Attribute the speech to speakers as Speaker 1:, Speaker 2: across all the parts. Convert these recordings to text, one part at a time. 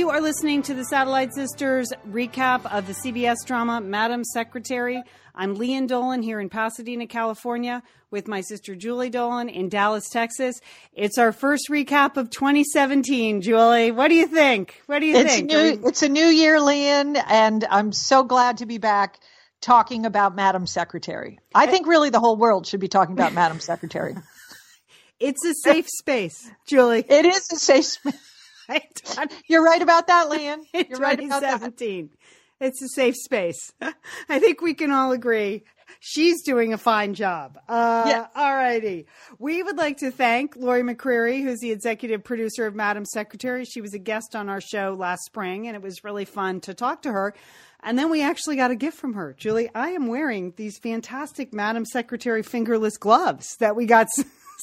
Speaker 1: You are listening to the Satellite Sisters recap of the CBS drama Madam Secretary. I'm Lian Dolan here in Pasadena, California, with my sister Julie Dolan in Dallas, Texas. It's our first recap of 2017. Julie, what do you think? What do you
Speaker 2: it's
Speaker 1: think?
Speaker 2: New, it's a new year, Lian, and I'm so glad to be back talking about Madam Secretary. I think really the whole world should be talking about Madam Secretary.
Speaker 1: It's a safe space, Julie.
Speaker 2: It is a safe space. You're right about that, Lian. You're right about that.
Speaker 1: It's a safe space. I think we can all agree. She's doing a fine job. Uh,
Speaker 2: yeah.
Speaker 1: All righty. We would like to thank Lori McCreary, who's the executive producer of Madam Secretary. She was a guest on our show last spring, and it was really fun to talk to her. And then we actually got a gift from her. Julie, I am wearing these fantastic Madam Secretary fingerless gloves that we got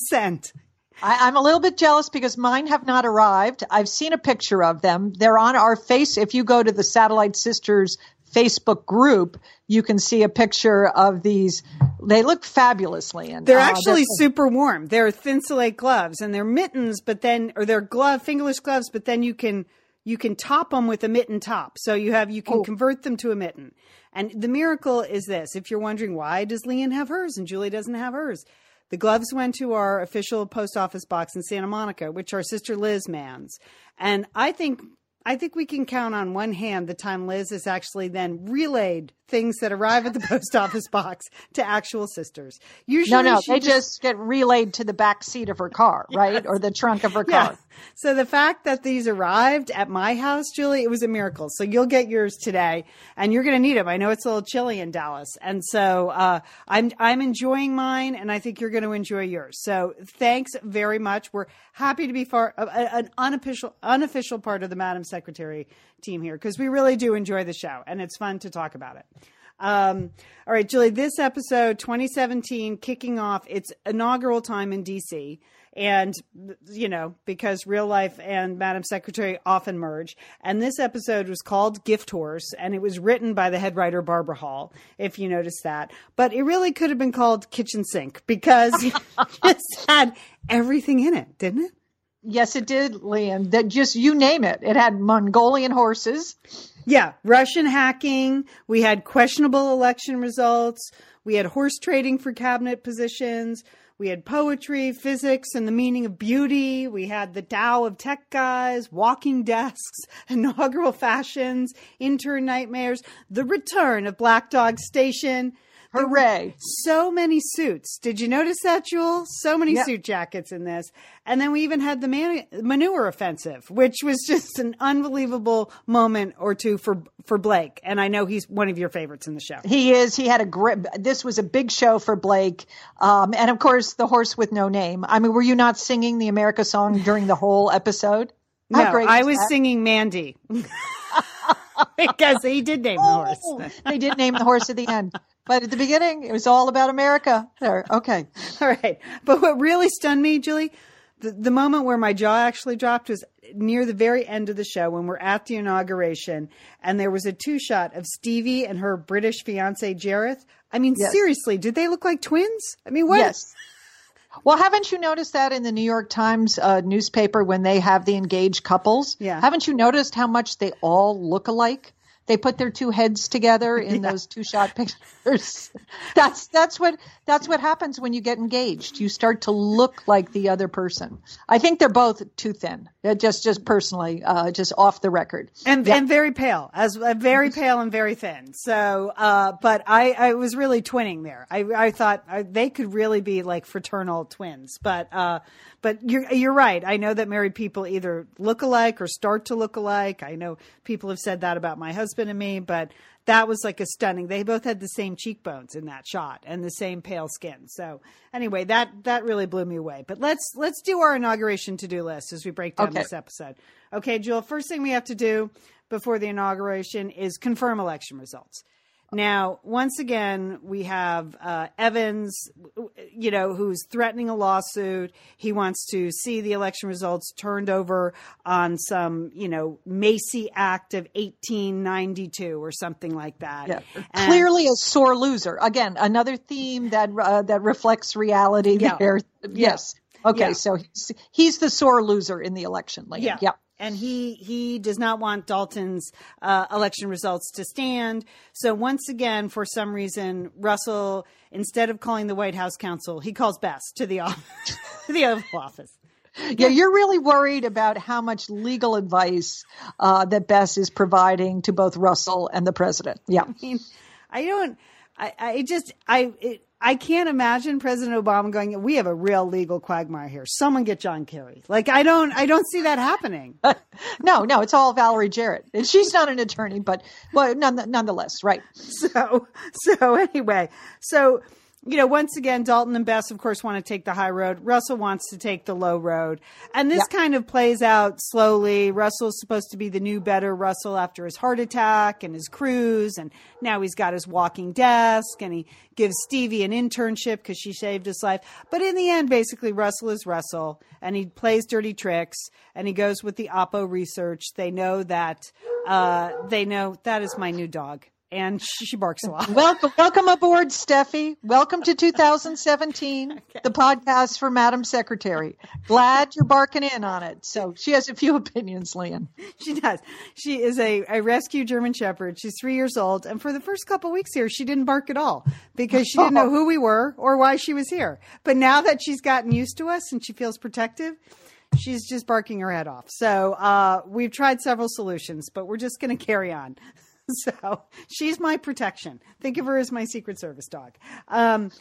Speaker 1: sent.
Speaker 2: I, am a little bit jealous because mine have not arrived. I've seen a picture of them. They're on our face. If you go to the Satellite Sisters Facebook group, you can see a picture of these. They look fabulously. And
Speaker 1: they're uh, actually they're, super warm. They're Thinsulate gloves and they're mittens, but then, or they're glove, fingerless gloves, but then you can, you can top them with a mitten top. So you have, you can oh. convert them to a mitten. And the miracle is this. If you're wondering why does Lian have hers and Julie doesn't have hers? The gloves went to our official post office box in Santa Monica, which our sister Liz mans. And I think I think we can count on one hand the time Liz has actually then relayed things that arrive at the post office box to actual sisters.
Speaker 2: Usually, no, no, they just, just, get relayed to the back seat of her car, right, yes. or the trunk of her car. Yeah.
Speaker 1: So the fact that these arrived at my house, Julie, it was a miracle. So you'll get yours today, and you're going to need them. I know it's a little chilly in Dallas, and so uh, I'm I'm enjoying mine, and I think you're going to enjoy yours. So thanks very much. We're happy to be far, uh, an unofficial unofficial part of the Madam Secretary team here because we really do enjoy the show, and it's fun to talk about it. Um, all right, Julie, this episode 2017 kicking off its inaugural time in DC. And, you know, because real life and Madam Secretary often merge. And this episode was called Gift Horse, and it was written by the head writer Barbara Hall, if you noticed that. But it really could have been called Kitchen Sink because it just had everything in it, didn't it?
Speaker 2: Yes, it did, Lian. That just you name it. It had Mongolian horses.
Speaker 1: Yeah, Russian hacking. We had questionable election results. We had horse trading for cabinet positions. We had poetry, physics, and the meaning of beauty. We had the Tao of tech guys, walking desks, inaugural fashions, intern nightmares, the return of Black Dog Station,
Speaker 2: Hooray.
Speaker 1: So many suits. Did you notice that, Jewel? So many yep. suit jackets in this. And then we even had the man- manure offensive, which was just an unbelievable moment or two for, for Blake. And I know he's one of your favorites in the show.
Speaker 2: He is. He had a great, this was a big show for Blake. Um, and of course, the horse with no name. I mean, were you not singing the America song during the whole episode?
Speaker 1: No, I was that? singing Mandy. because he did name oh, the horse.
Speaker 2: they did name the horse at the end. But at the beginning, it was all about America. There, okay.
Speaker 1: All right. But what really stunned me, Julie, the, the moment where my jaw actually dropped was near the very end of the show when we're at the inauguration and there was a two shot of Stevie and her British fiance Jareth. I mean, yes. seriously, did they look like twins? I mean, what?
Speaker 2: Yes. Well, haven't you noticed that in the New York Times uh, newspaper when they have the engaged couples?
Speaker 1: Yeah.
Speaker 2: Haven't you noticed how much they all look alike? They put their two heads together in yeah. those two shot pictures. that's that's what that's what happens when you get engaged. You start to look like the other person. I think they're both too thin. Just just personally, uh, just off the record,
Speaker 1: and yeah. and very pale, as uh, very pale and very thin. So, uh, but I I was really twinning there. I I thought I, uh, they could really be like fraternal twins, but uh, but you're you're right. I know that married people either look alike or start to look alike. I know people have said that about my husband and me, but that was like a stunning. They both had the same cheekbones in that shot and the same pale skin. So anyway, that that really blew me away. But let's let's do our inauguration to do list as we break down okay. this episode. Okay, Jewel. First thing we have to do before the inauguration is confirm election results. Now, once again, we have uh, Evans, you know, who's threatening a lawsuit. He wants to see the election results turned over on some, you know, Macy Act of 1892 or something like that.
Speaker 2: Yeah. And, Clearly a sore loser. Again, another theme that uh, that reflects reality
Speaker 1: yeah.
Speaker 2: there. Yes.
Speaker 1: Yeah.
Speaker 2: Okay, so he's, he's the sore loser in the election.
Speaker 1: Yeah.
Speaker 2: yeah
Speaker 1: and he he does not want Dalton's uh, election results to stand. So once again, for some reason, Russell instead of calling the White House counsel, he calls Bess to the office, the Oval Office.
Speaker 2: Yeah, you're really worried about how much legal advice uh, that Bess is providing to both Russell and the president. Yeah,
Speaker 1: I mean, I don't. I, I just I it, I can't imagine President Obama going, "We have a real legal quagmire here. Someone get John Kerry." Like I don't, I don't see that happening.
Speaker 2: no, no, it's all Valerie Jarrett, and she's not an attorney, but well, none, nonetheless, right?
Speaker 1: So, so anyway, so you know, once again, Dalton and Bess, of course, want to take the high road. Russell wants to take the low road. And this kind of plays out slowly. Russell's supposed to be the new, better Russell after his heart attack and his cruise. And now he's got his walking desk and he gives Stevie an internship because she saved his life. But in the end, basically, Russell is Russell and he plays dirty tricks and he goes with the Oppo research. They know that, uh, they know that is my new dog and she barks a lot.
Speaker 2: welcome, welcome aboard, Steffi. Welcome to 2017, okay. the podcast for Madam Secretary. Glad you're barking in on it. So she has a few opinions, Lian.
Speaker 1: She does. She is a, a rescue German Shepherd. She's three years old, and for the first couple weeks here, she didn't bark at all because she didn't know who we were or why she was here. But now that she's gotten used to us and she feels protective, she's just barking her head off. So uh, we've tried several solutions, but we're just going to carry on. so she's my protection. Think of her as my Secret Service dog. Um,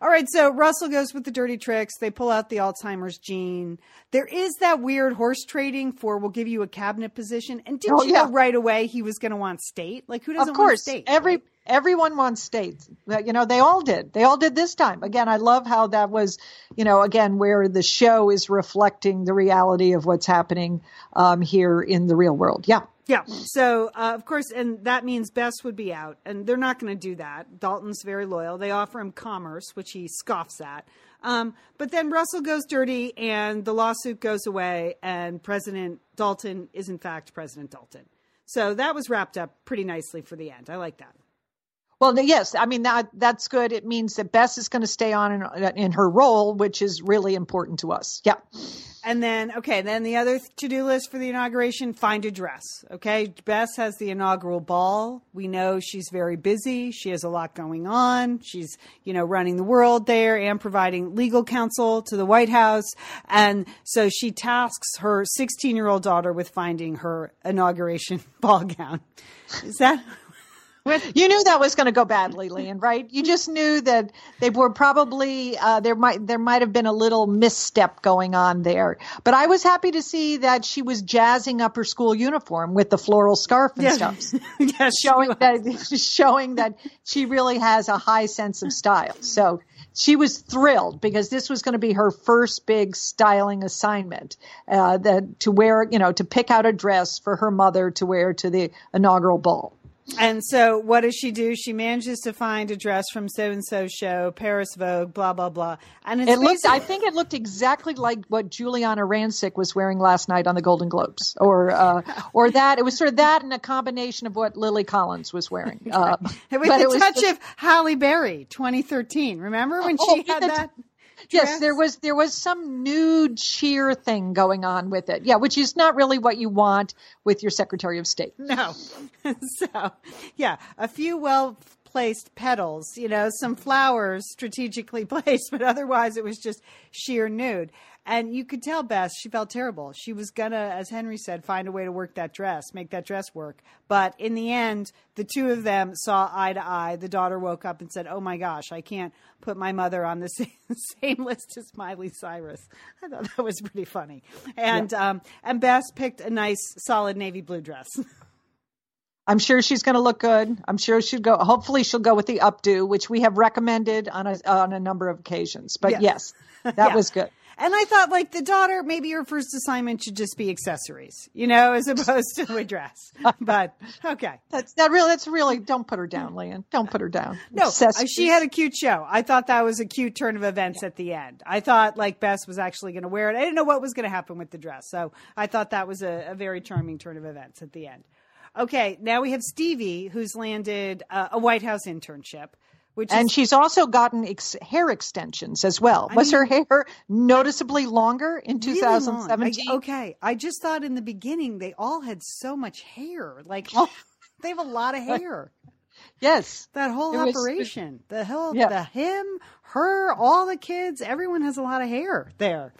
Speaker 1: all right, so Russell goes with the dirty tricks. They pull out the Alzheimer's gene. There is that weird horse trading for we'll give you a cabinet position. And didn't oh, you yeah. know right away he was going to want state? Like who doesn't
Speaker 2: of course,
Speaker 1: want state?
Speaker 2: Every
Speaker 1: right?
Speaker 2: everyone wants state. You know, they all did. They all did this time. Again, I love how that was, you know, again where the show is reflecting the reality of what's happening um, here in the real world. Yeah.
Speaker 1: Yeah. So, uh, of course, and that means Bess would be out, and they're not going to do that. Dalton's very loyal. They offer him commerce, which he scoffs at. Um, but then Russell goes dirty, and the lawsuit goes away, and President Dalton is, in fact, President Dalton. So that was wrapped up pretty nicely for the end. I like that.
Speaker 2: Well, yes, I mean that that's good. It means that Bess is going to stay on in, in her role, which is really important to us. Yeah.
Speaker 1: And then, okay, then the other to do list for the inauguration find a dress. Okay. Bess has the inaugural ball. We know she's very busy. She has a lot going on. She's, you know, running the world there and providing legal counsel to the White House. And so she tasks her 16 year old daughter with finding her inauguration ball gown. Is that
Speaker 2: you knew that was going to go badly, Lian, right? You just knew that they were probably uh, there might there might have been a little misstep going on there. But I was happy to see that she was jazzing up her school uniform with the floral scarf and
Speaker 1: yeah.
Speaker 2: stuff,
Speaker 1: yes,
Speaker 2: showing that showing that she really has a high sense of style. So she was thrilled because this was going to be her first big styling assignment uh, that to wear, you know, to pick out a dress for her mother to wear to the inaugural ball.
Speaker 1: And so, what does she do? She manages to find a dress from so and so show, Paris Vogue, blah blah blah. And
Speaker 2: it looked. I think it looked exactly like what Giuliana Rancic was wearing last night on the Golden Globes, or uh, or that. It was sort of that and a combination of what Lily Collins was wearing. Uh,
Speaker 1: With a touch just, of Halle Berry, 2013. Remember when she oh, had that?
Speaker 2: Yes, there was there was some nude cheer thing going on with it. Yeah, which is not really what you want with your Secretary of State.
Speaker 1: No. so, yeah, a few well placed petals, you know, some flowers strategically placed, but otherwise it was just sheer nude. And you could tell Bess, she felt terrible. She was gonna, as Henry said, find a way to work that dress, make that dress work. But in the end, the two of them saw eye to eye. The daughter woke up and said, Oh my gosh, I can't put my mother on the same, same list as Miley Cyrus. I thought that was pretty funny. And, yeah. um, and Bess picked a nice, solid navy blue dress.
Speaker 2: I'm sure she's going to look good. I'm sure she'll go. Hopefully, she'll go with the updo, which we have recommended on a on a number of occasions. But yes, that yeah. was good.
Speaker 1: And I thought, like the daughter, maybe her first assignment should just be accessories, you know, as opposed to a dress. But okay,
Speaker 2: that's that really. That's really. Don't put her down, Lian. Don't put her down.
Speaker 1: No, she had a cute show. I thought that was a cute turn of events at the end. I thought like Bess was actually going to wear it. I didn't know what was going to happen with the dress, so I thought that was a, a, very charming turn of events at the end. Okay, now we have Stevie, who's landed uh, a White House internship. Which
Speaker 2: and
Speaker 1: is,
Speaker 2: she's also gotten ex- hair extensions as well. I Was mean, her hair noticeably longer in 2017?
Speaker 1: Really I, okay, I just thought in the beginning they all had so much hair. Like oh, they have a lot of hair.
Speaker 2: Yes,
Speaker 1: that whole operation, was, the whole, yeah. the him, her, all the kids, everyone has a lot of hair there.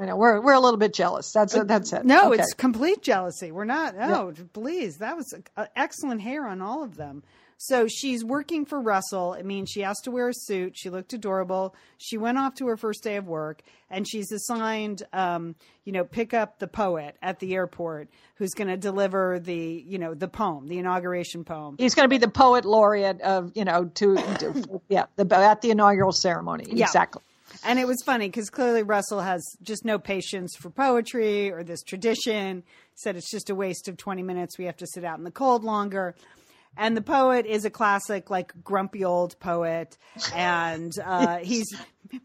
Speaker 2: I know we're we're a little bit jealous. That's uh, that's it.
Speaker 1: No, okay. it's complete jealousy. We're not. Oh, yeah. please, that was excellent hair on all of them. So she's working for Russell. It means she has to wear a suit. She looked adorable. She went off to her first day of work, and she's assigned, um, you know, pick up the poet at the airport who's going to deliver the, you know, the poem, the inauguration poem.
Speaker 2: He's going to be the poet laureate of, you know, to, to yeah, the, at the inaugural ceremony. Yeah. Exactly.
Speaker 1: And it was funny because clearly Russell has just no patience for poetry or this tradition. Said it's just a waste of 20 minutes. We have to sit out in the cold longer. And the poet is a classic, like grumpy old poet, and uh, he's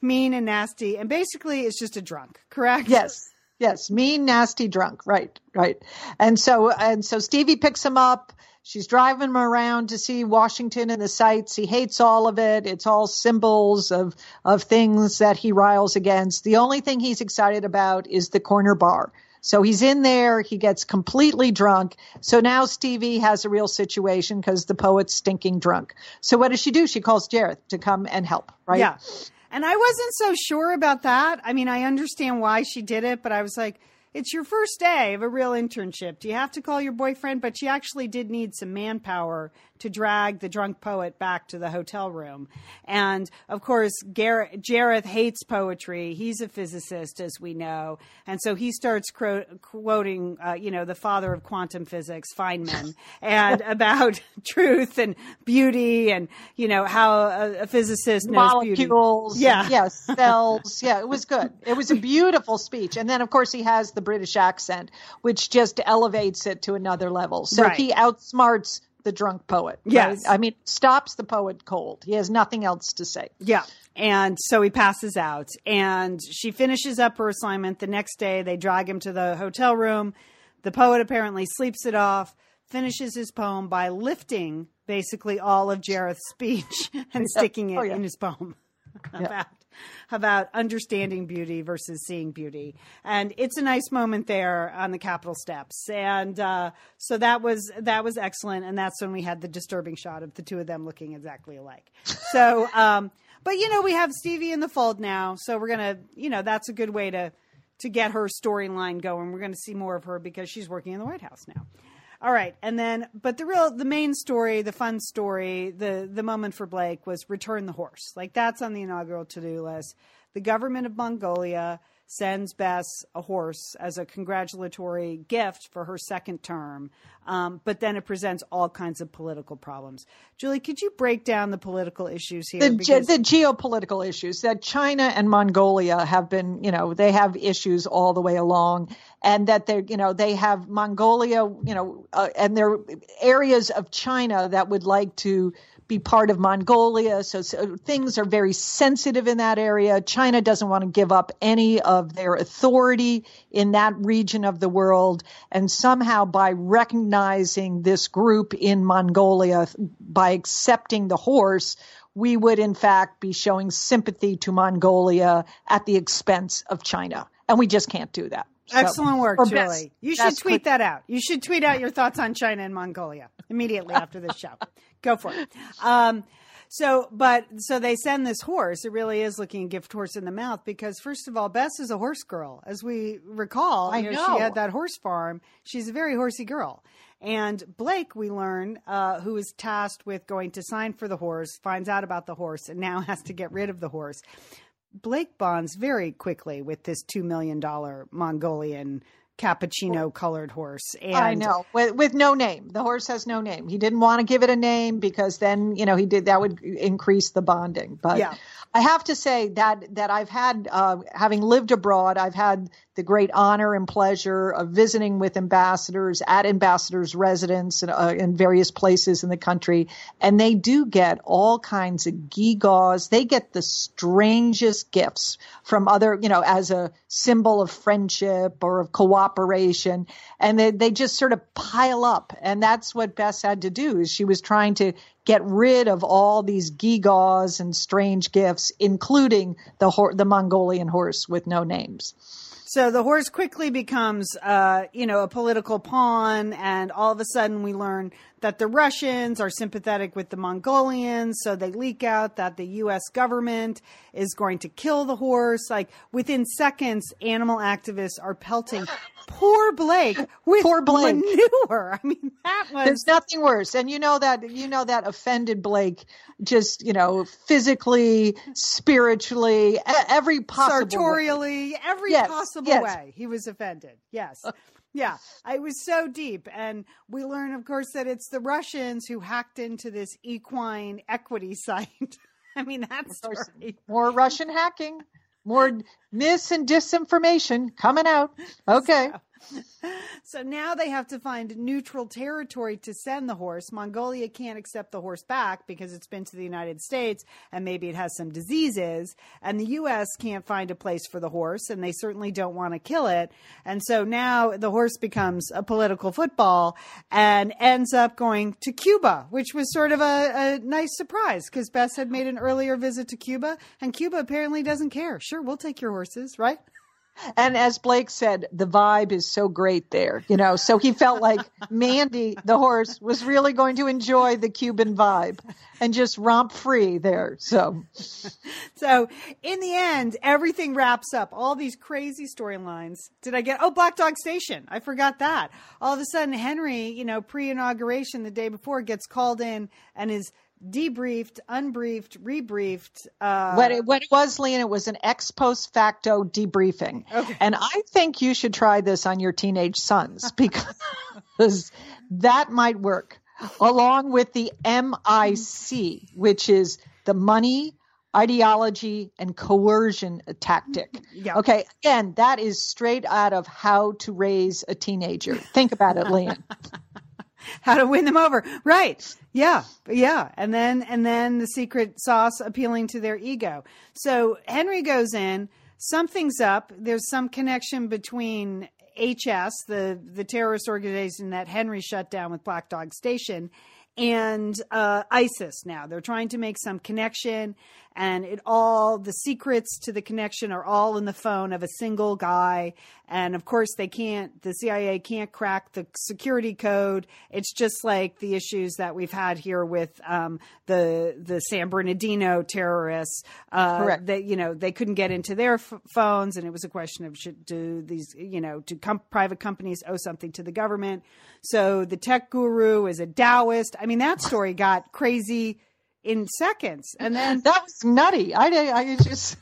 Speaker 1: mean and nasty, and basically it's just a drunk. Correct?
Speaker 2: Yes. Yes, mean, nasty, drunk. Right, right. And so, and so Stevie picks him up. She's driving him around to see Washington and the sights. He hates all of it. It's all symbols of of things that he riles against. The only thing he's excited about is the corner bar. So he's in there. He gets completely drunk. So now Stevie has a real situation because the poet's stinking drunk. So what does she do? She calls Jareth to come and help, right?
Speaker 1: Yeah. And I wasn't so sure about that. I mean, I understand why she did it, but I was like, it's your first day of a real internship. Do you have to call your boyfriend? But she actually did need some manpower to drag the drunk poet back to the hotel room. And of course, Jareth hates poetry. He's a physicist, as we know. And so he starts cro- quoting, uh, you know, the father of quantum physics, Feynman, and about truth and beauty and, you know, how a, a physicist knows
Speaker 2: Molecules.
Speaker 1: Beauty. Yeah.
Speaker 2: Yes. Cells. yeah. It was good. It was a beautiful speech. And then, of course, he has the British accent, which just elevates it to another level. So right. he outsmarts the drunk poet.
Speaker 1: Yes.
Speaker 2: Right? I mean, stops the poet cold. He has nothing else to say.
Speaker 1: Yeah. And so he passes out and she finishes up her assignment. The next day, they drag him to the hotel room. The poet apparently sleeps it off, finishes his poem by lifting basically all of Jareth's speech and sticking it oh, yeah. in his poem yeah. About understanding beauty versus seeing beauty. And it's a nice moment there on the Capitol steps. And uh, so that was that was excellent. And that's when we had the disturbing shot of the two of them looking exactly alike. So, um, but you know, we have Stevie in the fold now, so we're gonna, you know, that's a good way to to get her storyline going. We're going to see more of her because she's working in the White House now. All right, and then but the real the main story, the fun story, the the moment for Blake was return the horse. Like that's on the inaugural to-do list. The government of Mongolia sends Bess a horse as a congratulatory gift for her second term. Um, but then it presents all kinds of political problems. Julie, could you break down the political issues here?
Speaker 2: The, because- the geopolitical issues that China and Mongolia have been, you know, they have issues all the way along, and that they're, you know, they have Mongolia, you know, uh, and there are areas of China that would like to be part of Mongolia. So, so, things are very sensitive in that area. China doesn't want to give up any of their authority in that region of the world. And somehow by recognizing this group in Mongolia, by accepting the horse, we would in fact be showing sympathy to Mongolia at the expense of China. And we just can't do that.
Speaker 1: So, Excellent work, Julie. Best, you should tweet quick. that out. You should tweet out your thoughts on China and Mongolia immediately after this show. Go for it. Um, so, but so they send this horse. It really is looking a gift horse in the mouth because, first of all, Bess is a horse girl, as we recall.
Speaker 2: I
Speaker 1: you
Speaker 2: know,
Speaker 1: know. she had that horse farm. She's a very horsey girl. And Blake, we learn, uh, who is tasked with going to sign for the horse, finds out about the horse and now has to get rid of the horse. Blake bonds very quickly with this $2 million Mongolian cappuccino colored horse. And
Speaker 2: I know with, with no name. The horse has no name. He didn't want to give it a name because then you know he did that would increase the bonding. But
Speaker 1: Yeah.
Speaker 2: I have to say that that I've had uh, having lived abroad, I've had the great honor and pleasure of visiting with ambassadors at ambassadors' residence in, uh, in various places in the country, and they do get all kinds of gewgaws. They get the strangest gifts from other, you know, as a symbol of friendship or of cooperation, and they they just sort of pile up, and that's what Bess had to do. Is she was trying to get rid of all these gewgaws and strange gifts, including the the Mongolian horse with no names.
Speaker 1: So the horse quickly becomes, uh, you know, a political pawn, and all of a sudden we learn that the Russians are sympathetic with the Mongolians, so they leak out that the U.S. government is going to kill the horse. Like within seconds, animal activists are pelting poor Blake with
Speaker 2: Poor Blake.
Speaker 1: manure. I mean, that was
Speaker 2: There's nothing worse, and you know that you know that offended Blake, just you know, physically, spiritually, every possible. way.
Speaker 1: sartorially, every
Speaker 2: Yes,
Speaker 1: possible
Speaker 2: yes.
Speaker 1: way he was offended. Yes. Yeah, it was so deep. And we learn, of course, that it's the Russians who hacked into this equine equity site. I mean, that's.
Speaker 2: More Russian hacking, more mis and disinformation coming out. Okay.
Speaker 1: So now they have to find neutral territory to send the horse. Mongolia can't accept the horse back because it's been to the United States and maybe it has some diseases. And the U.S. can't find a place for the horse and they certainly don't want to kill it. And so now the horse becomes a political football and ends up going to Cuba, which was sort of a, a nice surprise because Bess had made an earlier visit to Cuba and Cuba apparently doesn't care. Sure, we'll take your horses, right?
Speaker 2: And as Blake said, the vibe is so great there, you know. So he felt like Mandy, the horse, was really going to enjoy the Cuban vibe and just romp free there. So
Speaker 1: So in the end, everything wraps up. All these crazy storylines. Did I get? Oh, Black Dog Station. I forgot that. All of a sudden, Henry, you know, pre-inauguration the day before, gets called in and is debriefed, unbriefed, rebriefed. Uh,
Speaker 2: what it, what it was, Lian, it was an ex post facto debriefing.
Speaker 1: Okay.
Speaker 2: And I think you should try this on your teenage sons because that might work along with the MIC, which is the money, ideology, and coercion tactic.
Speaker 1: Yeah.
Speaker 2: Okay. Again, that is straight out of how to raise a teenager. Think about it, Lian.
Speaker 1: how to win them over. Right. Yeah. Yeah. And then, and then the secret sauce appealing to their ego. So Henry goes in, something's up. There's some connection between HS, the, the terrorist organization that Henry shut down with Black Dog Station, and uh, ISIS now. They're trying to make some connection, and it all the secrets to the connection are all in the phone of a single guy. And of course, they can't. The CIA can't crack the security code. It's just like the issues that we've had here with um, the the San Bernardino terrorists. Uh,
Speaker 2: Correct.
Speaker 1: That you know they couldn't get into their f- phones, and it was a question of should do these you know do com- private companies owe something to the government? So the tech guru is a Taoist. I mean, that story got crazy in seconds, and then
Speaker 2: That was nutty. I, I just,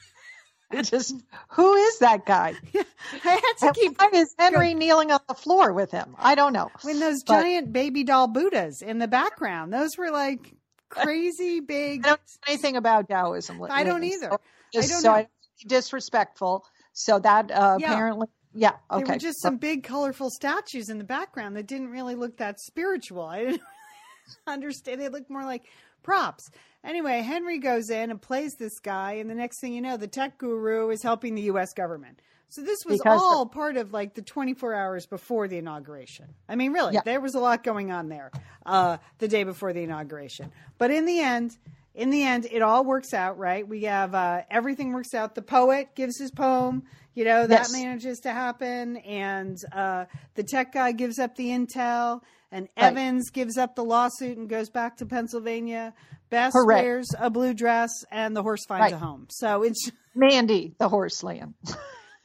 Speaker 2: just, who is that guy?
Speaker 1: I had to keep
Speaker 2: why is Henry kneeling on the floor with him? I don't know.
Speaker 1: when those
Speaker 2: But-
Speaker 1: giant baby doll Buddhas in the background. Those were like crazy big.
Speaker 2: I don't know anything about Taoism.
Speaker 1: I don't either.
Speaker 2: So,
Speaker 1: I don't
Speaker 2: so
Speaker 1: know.
Speaker 2: I disrespectful. So that uh,
Speaker 1: Yeah.
Speaker 2: apparently, yeah,
Speaker 1: They
Speaker 2: okay.
Speaker 1: were just some big, colorful statues in the background that didn't really look that spiritual. I didn't understand. They looked more like props. Anyway, Henry goes in and plays this guy, and the next thing you know, the tech guru is helping the U.S. government. So this was
Speaker 2: Because-
Speaker 1: all part of like the 24 hours before the inauguration. I mean, really,
Speaker 2: Yeah.
Speaker 1: there was a lot going on there uh, the day before the inauguration. But in the end, in the end, it all works out, right? We have uh, everything works out. The poet gives his poem. You know that
Speaker 2: Yes.
Speaker 1: manages to happen, and uh, the tech guy gives up the intel, and
Speaker 2: Right.
Speaker 1: Evans gives up the lawsuit and goes back to Pennsylvania. Bess
Speaker 2: Correct.
Speaker 1: wears a blue dress, and the horse finds
Speaker 2: Right.
Speaker 1: a home. So it's
Speaker 2: Mandy, the horse land.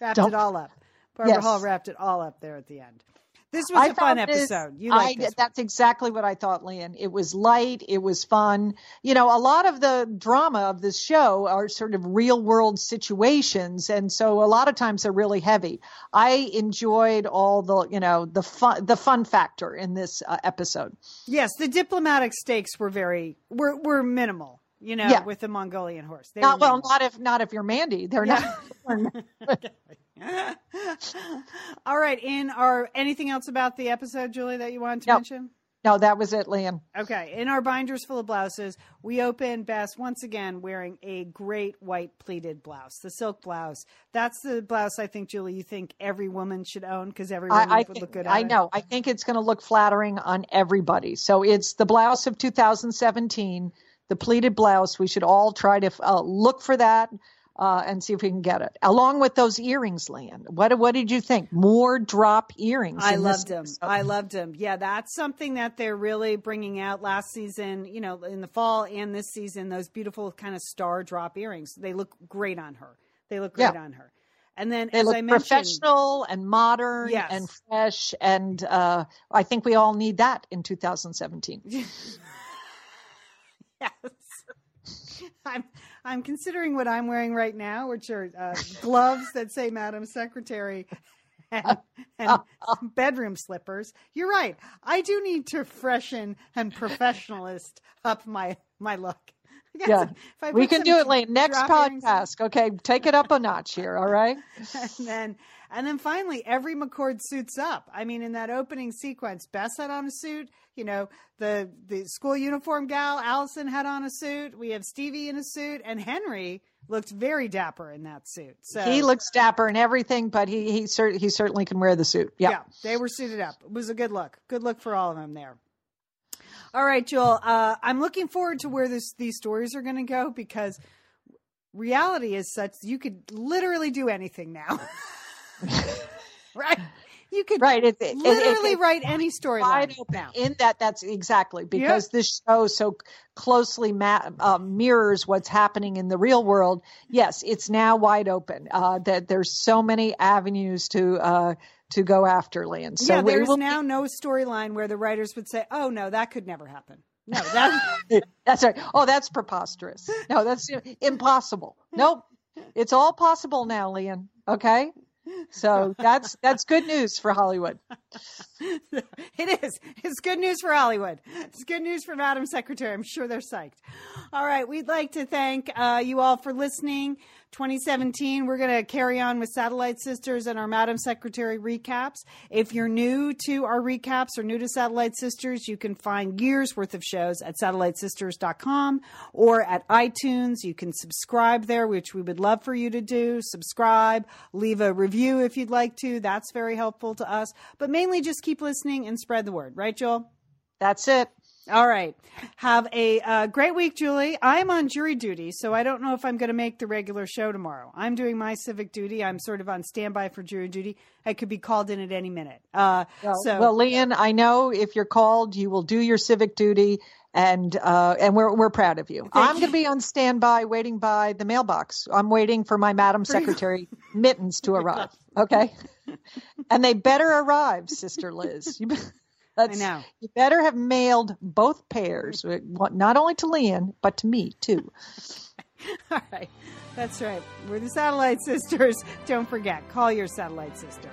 Speaker 1: wrapped
Speaker 2: Don't-
Speaker 1: it all up. Barbara
Speaker 2: Yes.
Speaker 1: Hall wrapped it all up there at the end. This was
Speaker 2: I
Speaker 1: a fun
Speaker 2: this-
Speaker 1: episode. You
Speaker 2: I, that's exactly what I thought, Lian. It was light. It was fun. You know, a lot of the drama of this show are sort of real world situations. And so a lot of times they're really heavy. I enjoyed all the, you know, the fun, the fun factor in this uh, episode.
Speaker 1: Yes, the diplomatic stakes were very were were minimal. You know,
Speaker 2: Yeah.
Speaker 1: with the Mongolian horse. They
Speaker 2: Not well, not if, not if you're Mandy. They're
Speaker 1: Yeah.
Speaker 2: not.
Speaker 1: All right. In our anything else about the episode, Julie, that you wanted to
Speaker 2: No.
Speaker 1: mention?
Speaker 2: No, that was it, Lian.
Speaker 1: Okay. In our binders full of blouses, we open Bess once again wearing a great white pleated blouse, the silk blouse. That's the blouse I think, Julie, you think every woman should own because every woman
Speaker 2: I, I
Speaker 1: would
Speaker 2: think,
Speaker 1: look good. at
Speaker 2: I
Speaker 1: it.
Speaker 2: know. I think it's going to look flattering on everybody. So it's the blouse of 2017, the pleated blouse. We should all try to uh, look for that uh, and see if we can get it, along with those earrings. Land. What What did you think? More drop earrings.
Speaker 1: I loved them.
Speaker 2: episode.
Speaker 1: I loved them. Yeah, that's something that they're really bringing out last season, you know, in the fall and this season, those beautiful kind of star drop earrings. They look great on her. They look great
Speaker 2: Yeah.
Speaker 1: on her. And then,
Speaker 2: They
Speaker 1: as
Speaker 2: look
Speaker 1: I mentioned,
Speaker 2: professional and modern
Speaker 1: Yes.
Speaker 2: and fresh, and uh, I think we all need that in 2017.
Speaker 1: yes. I'm I'm considering what I'm wearing right now, which are uh, gloves that say Madam Secretary and, and bedroom slippers. You're right. I do need to freshen and professionalist up my my look.
Speaker 2: Yeah.
Speaker 1: if I
Speaker 2: We can do it late next podcast. Okay, take it up a notch here. All right.
Speaker 1: and then and then finally every McCord suits up. I mean, in that opening sequence, Bess had on a suit. You know, the the school uniform gal, Allison had on a suit. We have Stevie in a suit, and Henry looked very dapper in that suit. So
Speaker 2: He looks dapper and everything, but he he, cer- he certainly can wear the suit. Yeah.
Speaker 1: yeah, they were suited up. It was a good look. Good look for all of them there. All right, Joel. Uh, I'm looking forward to where this these stories are going to go because reality is such you could literally do anything now. right? You could
Speaker 2: Right. It, it- it-
Speaker 1: literally
Speaker 2: it-
Speaker 1: write any storyline.
Speaker 2: wide open
Speaker 1: now.
Speaker 2: in that that's exactly because this show so closely ma- uh, mirrors what's happening in the real world. Yes it's now wide open. Uh, that there's so many avenues to uh, to go after land so
Speaker 1: yeah, there's
Speaker 2: will-
Speaker 1: now no storyline where the writers would say, "Oh no, that could never happen." No, that
Speaker 2: that's right. Oh that's preposterous. No that's impossible. Nope. It's all possible now Lian. Okay so that's that's good news for hollywood
Speaker 1: it is. It's good news for Hollywood. It's good news for Madam Secretary. I'm sure they're psyched. All right. We'd like to thank uh, you all for listening. 2017, we're going to carry on with Satellite Sisters and our Madam Secretary recaps. If you're new to our recaps or new to Satellite Sisters, you can find years worth of shows at satellitesisters.com or at iTunes. You can subscribe there, which we would love for you to do. Subscribe, leave a review if you'd like to. That's very helpful to us. But mainly just keep listening and spread the word, right, Joel?
Speaker 2: that's it
Speaker 1: All right. Have a uh, great week, Julie. I'm on jury duty, so I don't know if I'm going to make the regular show tomorrow. I'm doing my civic duty. I'm sort of on standby for jury duty. I could be called in at any minute. Uh,
Speaker 2: Well,
Speaker 1: so,
Speaker 2: well, Lian, I know if you're called, you will do your civic duty, and uh, and we're we're proud of you. I'm going to be on standby, waiting by the mailbox. I'm waiting for my Madam Secretary mittens to arrive. Okay, and they better arrive, Sister Liz. That's,
Speaker 1: know.
Speaker 2: You better have mailed both pairs, uh, not only to Lian but to me too.
Speaker 1: all right. That's right. We're the Satellite Sisters. Don't forget, call your Satellite Sister.